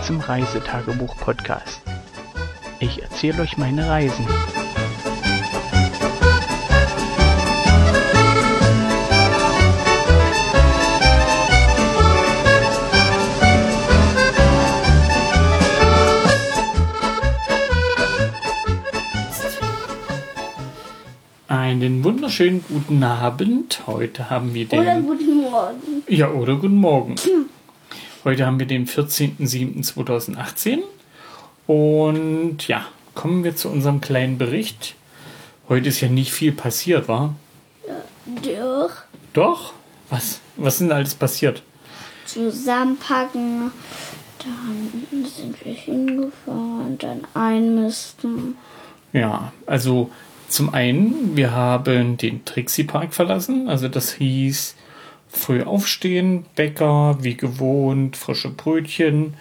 Willkommen zum Reisetagebuch-Podcast. Ich erzähle euch meine Reisen. Einen wunderschönen guten Abend. Heute haben wir den. Oder guten Morgen. Ja, oder guten Morgen. Heute haben wir den 14.07.2018. Und ja, kommen wir zu unserem kleinen Bericht. Heute ist ja nicht viel passiert, war? Doch. Doch? Was? Was ist denn alles passiert? Zusammenpacken. Dann sind wir hingefahren. Dann einmisten. Ja, also zum einen, wir haben den Trixie Park verlassen. Also das hieß früh aufstehen, Bäcker, wie gewohnt, frische Brötchen.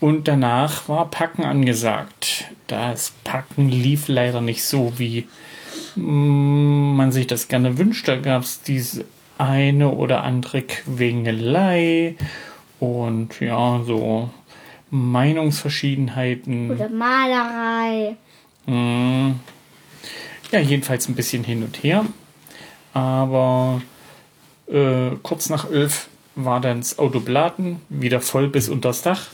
Und danach war Packen angesagt. Das Packen lief leider nicht so, wie mm, man sich das gerne wünscht. Da gab es diese eine oder andere Quengelei und ja, so Meinungsverschiedenheiten. Oder Malerei. Mm. Ja, jedenfalls ein bisschen hin und her. Aber äh, kurz nach elf war dann das Auto beladen, wieder voll bis unters Dach.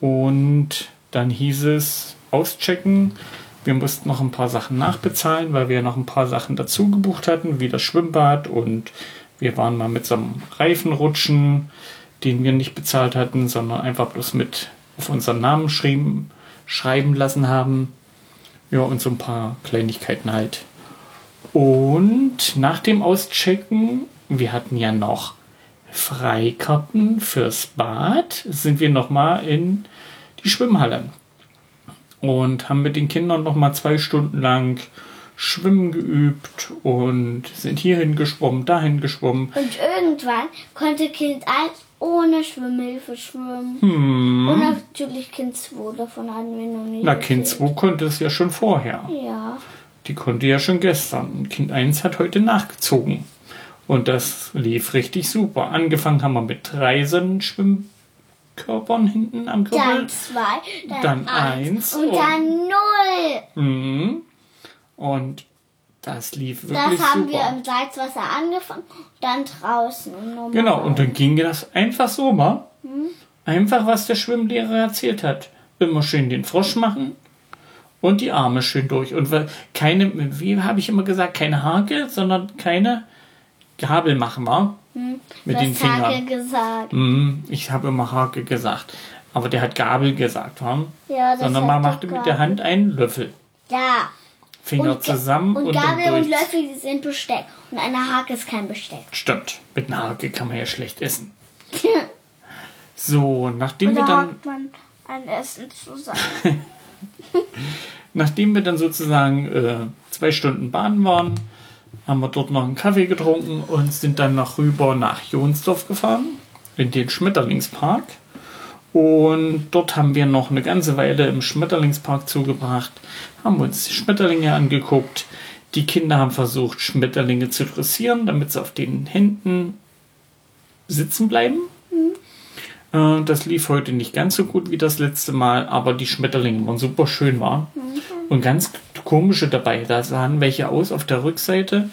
Und dann hieß es auschecken. Wir mussten noch ein paar Sachen nachbezahlen, weil wir noch ein paar Sachen dazu gebucht hatten, wie das Schwimmbad und wir waren mal mit so einem Reifenrutschen, den wir nicht bezahlt hatten, sondern einfach bloß mit auf unseren Namen schreiben, schreiben lassen haben. Ja, und so ein paar Kleinigkeiten halt. Und nach dem Auschecken, wir hatten ja noch Freikarten fürs Bad, sind wir nochmal in die Schwimmhalle. Und haben mit den Kindern nochmal zwei Stunden lang Schwimmen geübt und sind hierhin geschwommen, dahin geschwommen. Und irgendwann konnte Kind 1 ohne Schwimmhilfe schwimmen. Hm. Und natürlich Kind 2, davon hatten wir noch nicht. Na, Kind erzählt. 2 konnte es ja schon vorher. Ja. Die konnte ja schon gestern. Kind 1 hat heute nachgezogen. Und das lief richtig super. Angefangen haben wir mit drei so einen Schwimmkörpern hinten am Körper. Dann 2, dann, Dann 1 eins und, und- dann 0. Mhm. Und das lief Das wirklich haben wir super. im Salzwasser angefangen, dann draußen. im normalen. Genau, und dann ging das einfach so mal. Einfach, was der Schwimmlehrer erzählt hat. Immer schön den Frosch machen und die Arme schön durch. Und keine, wie habe ich immer gesagt, keine Hake, sondern keine Gabel machen wir. Mit du den hast Hake Fingern. gesagt. Mhm, ich habe immer Hake gesagt. Aber der hat Gabel gesagt, wa? Ja, das Sondern man machte mit der Hand einen Löffel. Ja. Finger Ga- zusammen und, und Gabel und. Löffel die sind Besteck. Und eine Hake ist kein Besteck. Stimmt. Mit einer Hake kann man ja schlecht essen. So, nachdem wir Oder dann, hakt man ein Essen zusammen. nachdem wir dann sozusagen äh, zwei Stunden baden waren, haben wir dort noch einen Kaffee getrunken und sind dann noch rüber nach Jonsdorf gefahren, in den Schmetterlingspark. Und dort haben wir noch eine ganze Weile im Schmetterlingspark zugebracht, haben uns die Schmetterlinge angeguckt. Die Kinder haben versucht, Schmetterlinge zu dressieren, damit sie auf den Händen sitzen bleiben. Äh, Das lief heute nicht ganz so gut wie das letzte Mal, aber die Schmetterlinge waren super schön, war. Und ganz komische dabei. Da sahen welche aus auf der Rückseite,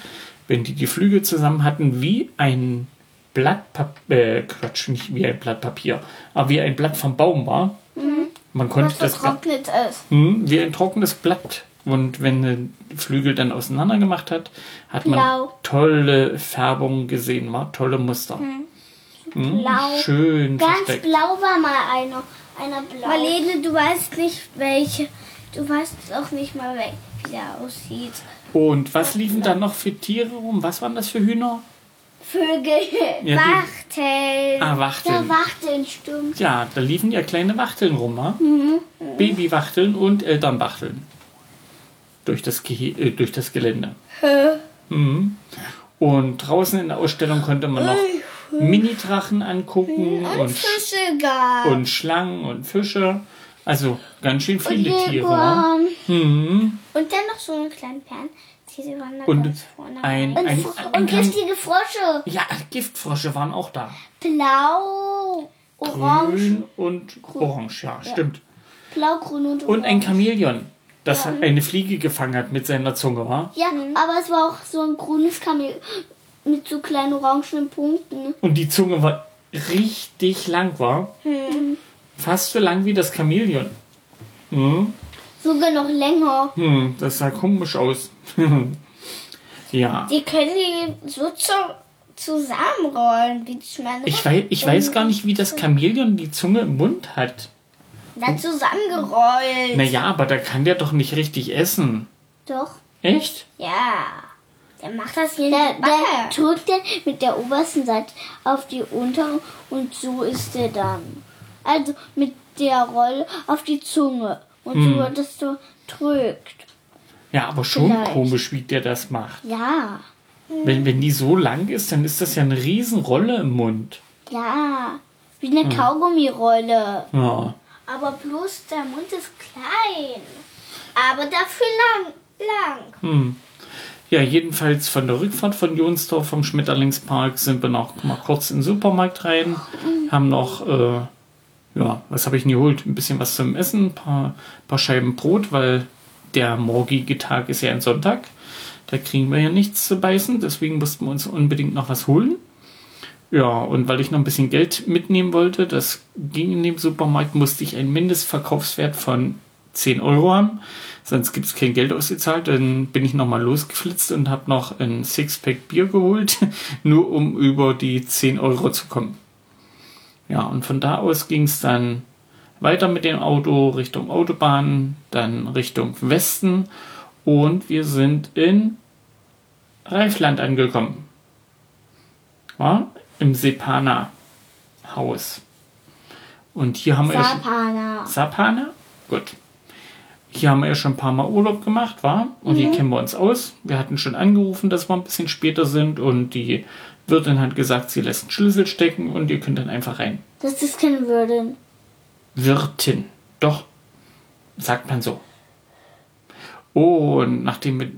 wenn die die Flügel zusammen hatten, wie ein Blatt Papier, äh, Quatsch, nicht wie ein Blatt Papier, aber wie ein Blatt vom Baum war. Man konnte Was das Blatt, vertrocknet ist. hm, wie ein trockenes Blatt. Und wenn die Flügel dann auseinander gemacht hat, hat man Blau. tolle Färbungen gesehen, war tolle Muster. Hm, Blau. Schön Ganz versteckt. blau war mal einer. Einer blau. Marlene, du weißt nicht welche. Du weißt auch nicht mal, wie der aussieht. Und was liefen da noch für Tiere rum? Was waren das für Hühner? Vögel. Ja, Wachteln. Ah, Wachteln. Ja, Wachteln, stimmt. Ja, da liefen ja kleine Wachteln rum, wa? Babywachteln und Elternwachteln. Durch das, Gehe äh, durch das Gelände. Mhm. Und draußen in der Ausstellung konnte man noch Mini-Drachen angucken und, Fische gab. und Schlangen und Fische. Also ganz schön viele Und Tiere. Mhm. Und dann noch so eine kleine Perlen. Die waren da Und ein- ein- ein und Kam- giftige Frosche. Ja, Giftfrösche waren auch da. Blau. Orange. Grün und Orange, ja, ja. stimmt. Blau, grün und orange. Und ein Chamäleon, das ja. eine Fliege gefangen hat mit seiner Zunge, war? Ja, mhm. aber es war auch so ein grünes Chamäleon mit so kleinen orangenen Punkten. Und die Zunge war richtig lang, war? Mhm. Fast so lang wie das Chamäleon. Mhm. Sogar noch länger. Hm, das sah komisch aus. ja. Die können die so zu, zusammenrollen, wie ich meine. Ich weiß, ich weiß gar nicht, wie das Chamäleon die Zunge im Mund hat. Na, zusammengerollt. Naja, aber da kann der doch nicht richtig essen. Doch. Echt? Ja. Der macht das hier der, der drückt den mit der obersten Seite auf die untere und so ist der dann. Also mit der Rolle auf die Zunge. Und hm. so wird es so drückt. Ja, aber schon Vielleicht. komisch, wie der das macht. Ja. Wenn, wenn die so lang ist, dann ist das ja eine Riesenrolle im Mund. Ja, wie eine hm. Kaugummirolle. Ja. Aber bloß der Mund ist klein. Aber dafür lang. lang. Hm. Ja, jedenfalls von der Rückfahrt von Jonsdorf vom Schmetterlingspark sind wir noch mal kurz in den Supermarkt rein, mhm. haben noch äh, ja, was habe ich denn geholt? Ein bisschen was zum Essen, ein paar, paar Scheiben Brot, weil der morgige Tag ist ja ein Sonntag. Da kriegen wir ja nichts zu beißen, deswegen mussten wir uns unbedingt noch was holen. Ja, und weil ich noch ein bisschen Geld mitnehmen wollte, das ging in dem Supermarkt, musste ich einen Mindestverkaufswert von 10 Euro haben. Sonst gibt es kein Geld ausgezahlt. Dann bin ich nochmal losgeflitzt und habe noch ein Sixpack Bier geholt, nur um über die 10 Euro zu kommen. Ja, und von da aus ging es dann weiter mit dem Auto Richtung Autobahn, dann Richtung Westen und wir sind in Reifland angekommen. Ja, Im Sepana Haus. Und hier haben wir Sapana. Ja Sapana? Gut. Hier haben wir ja schon ein paar Mal Urlaub gemacht, war? Und mhm. hier kennen wir uns aus. Wir hatten schon angerufen, dass wir ein bisschen später sind und die Wirtin hat gesagt, sie lässt einen Schlüssel stecken und ihr könnt dann einfach rein. Das ist keine Wirtin. Wirtin. Doch. Sagt man so. Oh, und nachdem wir,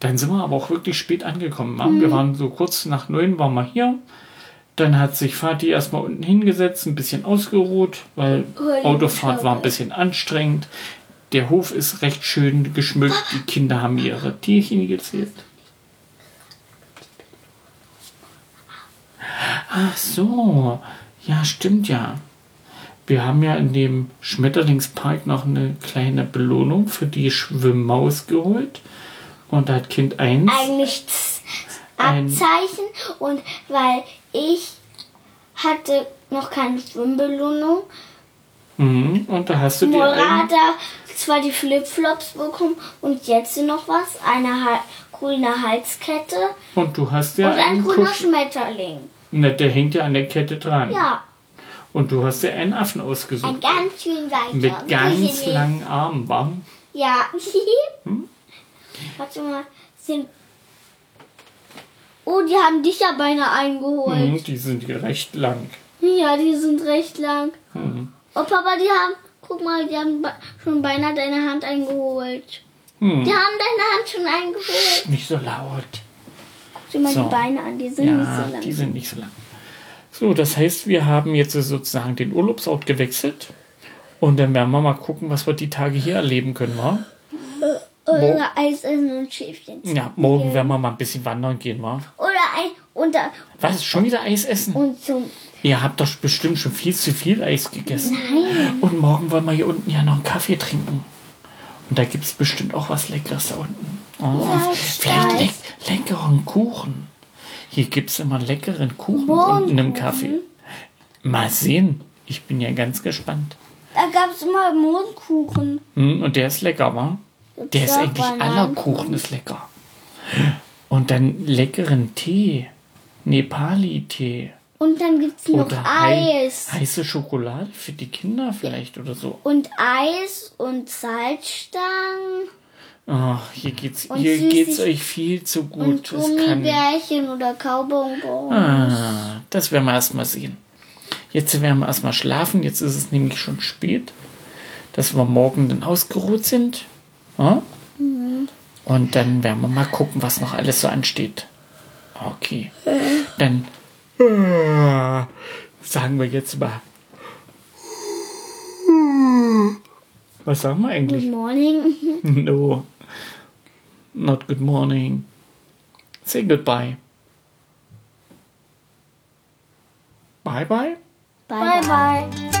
dann sind wir aber auch wirklich spät angekommen. Mhm. Wir waren so kurz nach neun waren wir hier. Dann hat sich Vati erstmal unten hingesetzt, ein bisschen ausgeruht, weil oh, Autofahrt war ein bisschen anstrengend. Der Hof ist recht schön geschmückt. Die Kinder haben ihre Tierchen gezählt. Ach so, ja, stimmt ja. Wir haben ja in dem Schmetterlingspark noch eine kleine Belohnung für die Schwimmmaus geholt. Und da hat Kind 1 eigentlich Abzeichen und weil ich hatte noch keine Schwimmbelohnung. Mhm, und da hast du dir hat zwar die Flipflops bekommen und jetzt noch was, eine grüne Halskette. Und du hast ja und ein grüner Schmetterling. Ne, der hängt ja an der Kette dran. Ja. Und du hast dir einen Affen ausgesucht. Ein ganz schön weicher. Mit ganz langen Armen, warum? Ja. hm? Warte mal, sind. Oh, die haben dich ja beinahe eingeholt. Hm, die sind recht lang. Ja, die sind recht lang. Hm. Oh, Papa, die haben. Guck mal, die haben schon beinahe deine Hand eingeholt. Hm. Die haben deine Hand schon eingeholt. Nicht so laut dir mal so. die Beine an, die sind ja, nicht so lang. Die sind nicht so lang. So, das heißt, wir haben jetzt sozusagen den Urlaubsort gewechselt. Und dann werden wir mal gucken, was wir die Tage hier erleben können, wa? Oder Eis essen und Schäfchen. Ja, morgen werden wir mal ein bisschen wandern gehen, wa? Oder ein. Und da, Was? Schon wieder Eis essen? Und zum. Ihr habt doch bestimmt schon viel zu viel Eis gegessen. Nein. Und morgen wollen wir hier unten ja noch einen Kaffee trinken. Und da gibt es bestimmt auch was Leckeres da unten. Oh, vielleicht leck, leckeren Kuchen. Hier gibt es immer leckeren Kuchen unten im Kaffee. Mal sehen. Ich bin ja ganz gespannt. Da gab es immer Mondkuchen. Hm, und der ist lecker, wa? Der ist eigentlich aller Kuchen ist lecker. Und dann leckeren Tee. Nepali-Tee. Und dann gibt es noch Eis. heiße Schokolade für die Kinder vielleicht oder so. Und Eis und Salzstangen. Oh, hier geht's, und hier geht's euch viel zu gut. Und Gummibärchen kann... oder Kaubonbons. Ah, das werden wir erstmal sehen. Jetzt werden wir erstmal schlafen. Jetzt ist es nämlich schon spät, dass wir morgen dann ausgeruht sind. Ja? Mhm. Und dann werden wir mal gucken, was noch alles so ansteht. Okay. Äh. Dann äh, sagen wir jetzt mal. Was sagen wir eigentlich? Good morning. no. Not good morning. Say goodbye. Bye bye. Bye bye.